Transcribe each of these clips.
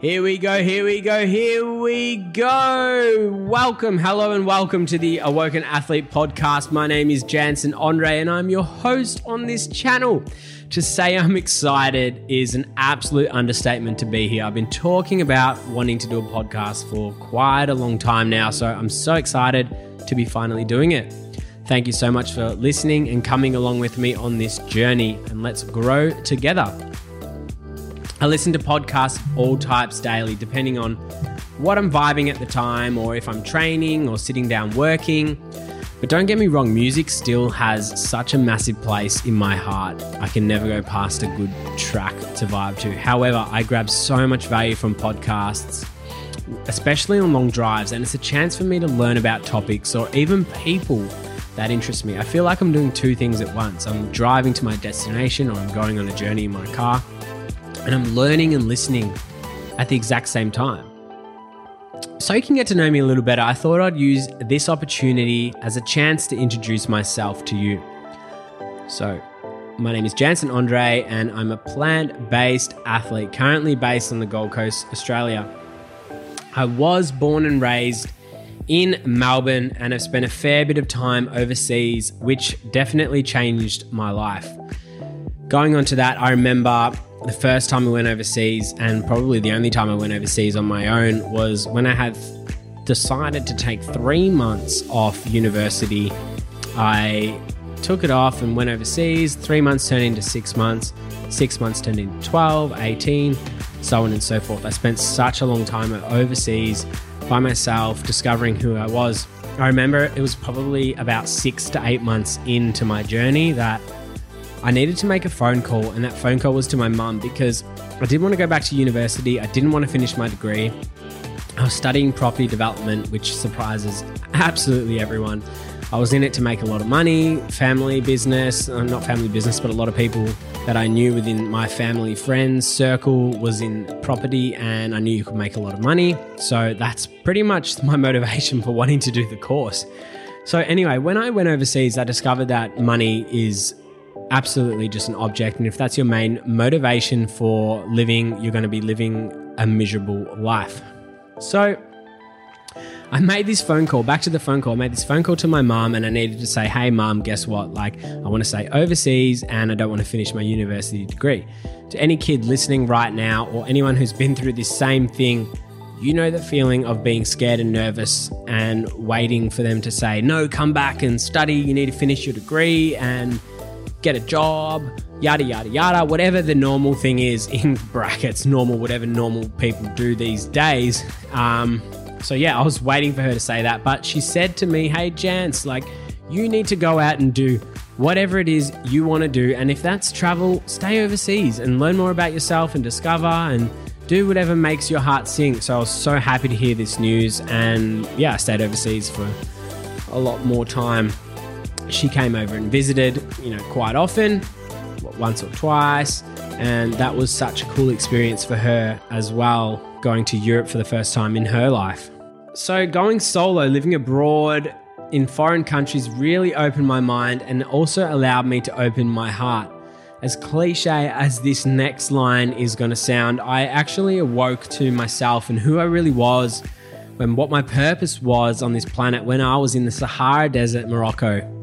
Here we go, here we go, here we go. Welcome, hello, and welcome to the Awoken Athlete podcast. My name is Jansen Andre, and I'm your host on this channel. To say I'm excited is an absolute understatement to be here. I've been talking about wanting to do a podcast for quite a long time now, so I'm so excited to be finally doing it. Thank you so much for listening and coming along with me on this journey, and let's grow together. I listen to podcasts all types daily, depending on what I'm vibing at the time, or if I'm training or sitting down working. But don't get me wrong, music still has such a massive place in my heart. I can never go past a good track to vibe to. However, I grab so much value from podcasts, especially on long drives, and it's a chance for me to learn about topics or even people that interest me. I feel like I'm doing two things at once. I'm driving to my destination or I'm going on a journey in my car and I'm learning and listening at the exact same time. So you can get to know me a little better, I thought I'd use this opportunity as a chance to introduce myself to you. So, my name is Jansen Andre, and I'm a plant based athlete currently based on the Gold Coast, Australia. I was born and raised in Melbourne and have spent a fair bit of time overseas, which definitely changed my life. Going on to that, I remember the first time I went overseas, and probably the only time I went overseas on my own, was when I had decided to take three months off university. I took it off and went overseas. Three months turned into six months, six months turned into 12, 18, so on and so forth. I spent such a long time overseas by myself, discovering who I was. I remember it was probably about six to eight months into my journey that I needed to make a phone call, and that phone call was to my mum because I didn't want to go back to university. I didn't want to finish my degree. I was studying property development, which surprises absolutely everyone. I was in it to make a lot of money, family business, uh, not family business, but a lot of people that I knew within my family friends circle was in property and I knew you could make a lot of money. So that's pretty much my motivation for wanting to do the course. So, anyway, when I went overseas, I discovered that money is absolutely just an object. And if that's your main motivation for living, you're going to be living a miserable life. So I made this phone call, back to the phone call. I made this phone call to my mom and I needed to say, hey, mom, guess what? Like, I want to stay overseas and I don't want to finish my university degree. To any kid listening right now or anyone who's been through this same thing, you know the feeling of being scared and nervous and waiting for them to say, no, come back and study. You need to finish your degree and get a job, yada, yada, yada, whatever the normal thing is in brackets, normal, whatever normal people do these days. Um, so, yeah, I was waiting for her to say that, but she said to me, Hey, Jance, like, you need to go out and do whatever it is you want to do. And if that's travel, stay overseas and learn more about yourself and discover and do whatever makes your heart sing. So I was so happy to hear this news. And yeah, I stayed overseas for a lot more time she came over and visited, you know, quite often, once or twice, and that was such a cool experience for her as well, going to Europe for the first time in her life. So, going solo, living abroad in foreign countries really opened my mind and also allowed me to open my heart. As cliche as this next line is going to sound, I actually awoke to myself and who I really was and what my purpose was on this planet when I was in the Sahara Desert, Morocco.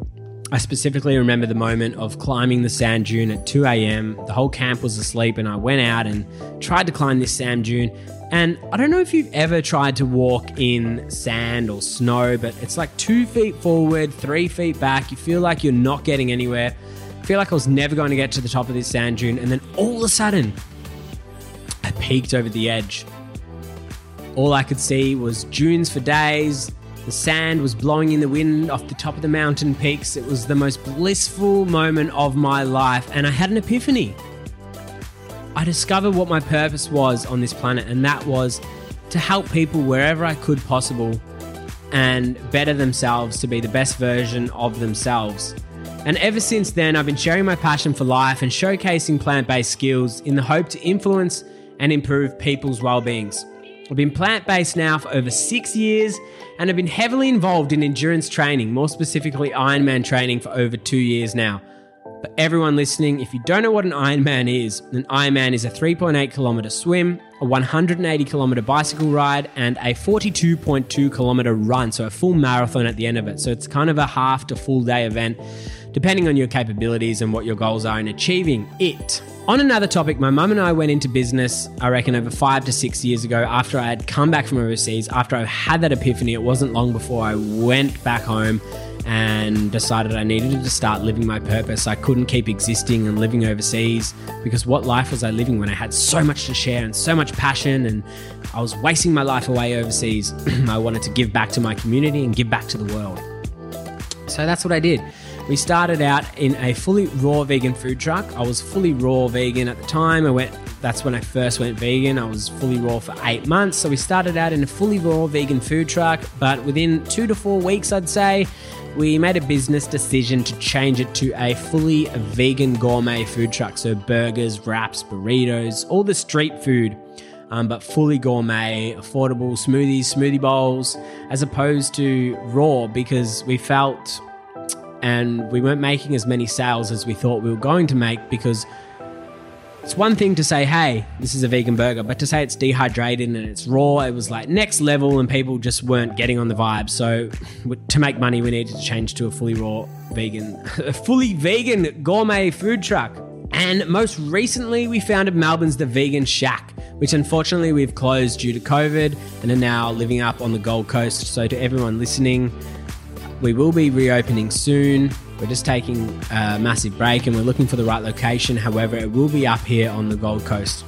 I specifically remember the moment of climbing the sand dune at 2 a.m. The whole camp was asleep, and I went out and tried to climb this sand dune. And I don't know if you've ever tried to walk in sand or snow, but it's like two feet forward, three feet back. You feel like you're not getting anywhere. I feel like I was never going to get to the top of this sand dune. And then all of a sudden, I peeked over the edge. All I could see was dunes for days, the sand was blowing in the wind off the top of the mountain peaks. It was the most blissful moment of my life, and I had an epiphany. I discovered what my purpose was on this planet, and that was to help people wherever I could possible and better themselves to be the best version of themselves. And ever since then, I've been sharing my passion for life and showcasing plant based skills in the hope to influence and improve people's well beings. I've been plant based now for over six years and have been heavily involved in endurance training, more specifically Ironman training, for over two years now. For everyone listening, if you don't know what an Ironman is, an Ironman is a 3.8 kilometer swim, a 180 kilometer bicycle ride, and a 42.2 kilometer run. So a full marathon at the end of it. So it's kind of a half to full day event, depending on your capabilities and what your goals are in achieving it. On another topic, my mum and I went into business, I reckon, over five to six years ago after I had come back from overseas. After I had that epiphany, it wasn't long before I went back home and decided I needed to start living my purpose. I couldn't keep existing and living overseas because what life was I living when I had so much to share and so much passion and I was wasting my life away overseas. I wanted to give back to my community and give back to the world. So that's what I did. We started out in a fully raw vegan food truck. I was fully raw vegan at the time. I went that's when I first went vegan. I was fully raw for 8 months. So we started out in a fully raw vegan food truck, but within 2 to 4 weeks I'd say we made a business decision to change it to a fully vegan gourmet food truck. So burgers, wraps, burritos, all the street food. Um, but fully gourmet, affordable smoothies, smoothie bowls, as opposed to raw because we felt and we weren't making as many sales as we thought we were going to make because it's one thing to say, hey, this is a vegan burger, but to say it's dehydrated and it's raw, it was like next level, and people just weren't getting on the vibe. So, to make money, we needed to change to a fully raw vegan, a fully vegan gourmet food truck. And most recently, we founded Melbourne's The Vegan Shack, which unfortunately we've closed due to COVID and are now living up on the Gold Coast. So, to everyone listening, we will be reopening soon. We're just taking a massive break and we're looking for the right location. However, it will be up here on the Gold Coast.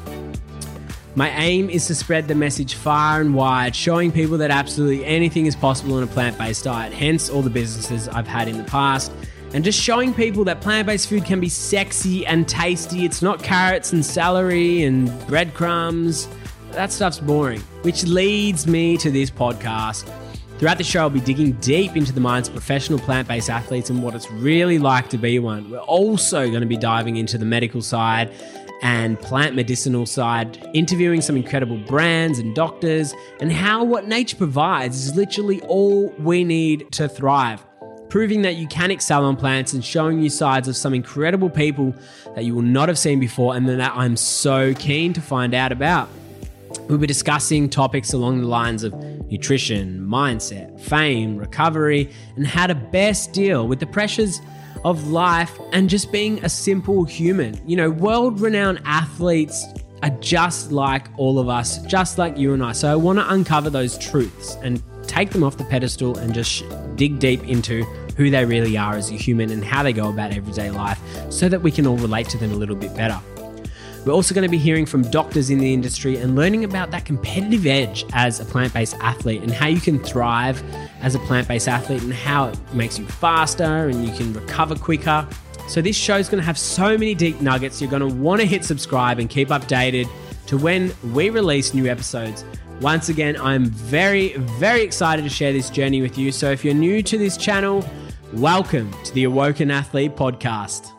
My aim is to spread the message far and wide, showing people that absolutely anything is possible in a plant based diet, hence all the businesses I've had in the past. And just showing people that plant based food can be sexy and tasty. It's not carrots and celery and breadcrumbs. That stuff's boring. Which leads me to this podcast Throughout the show, I'll be digging deep into the minds of professional plant based athletes and what it's really like to be one. We're also going to be diving into the medical side and plant medicinal side, interviewing some incredible brands and doctors, and how what nature provides is literally all we need to thrive. Proving that you can excel on plants and showing you sides of some incredible people that you will not have seen before and that I'm so keen to find out about. We'll be discussing topics along the lines of nutrition, mindset, fame, recovery, and how to best deal with the pressures of life and just being a simple human. You know, world renowned athletes are just like all of us, just like you and I. So I want to uncover those truths and take them off the pedestal and just dig deep into who they really are as a human and how they go about everyday life so that we can all relate to them a little bit better. We're also going to be hearing from doctors in the industry and learning about that competitive edge as a plant based athlete and how you can thrive as a plant based athlete and how it makes you faster and you can recover quicker. So, this show is going to have so many deep nuggets. You're going to want to hit subscribe and keep updated to when we release new episodes. Once again, I'm very, very excited to share this journey with you. So, if you're new to this channel, welcome to the Awoken Athlete podcast.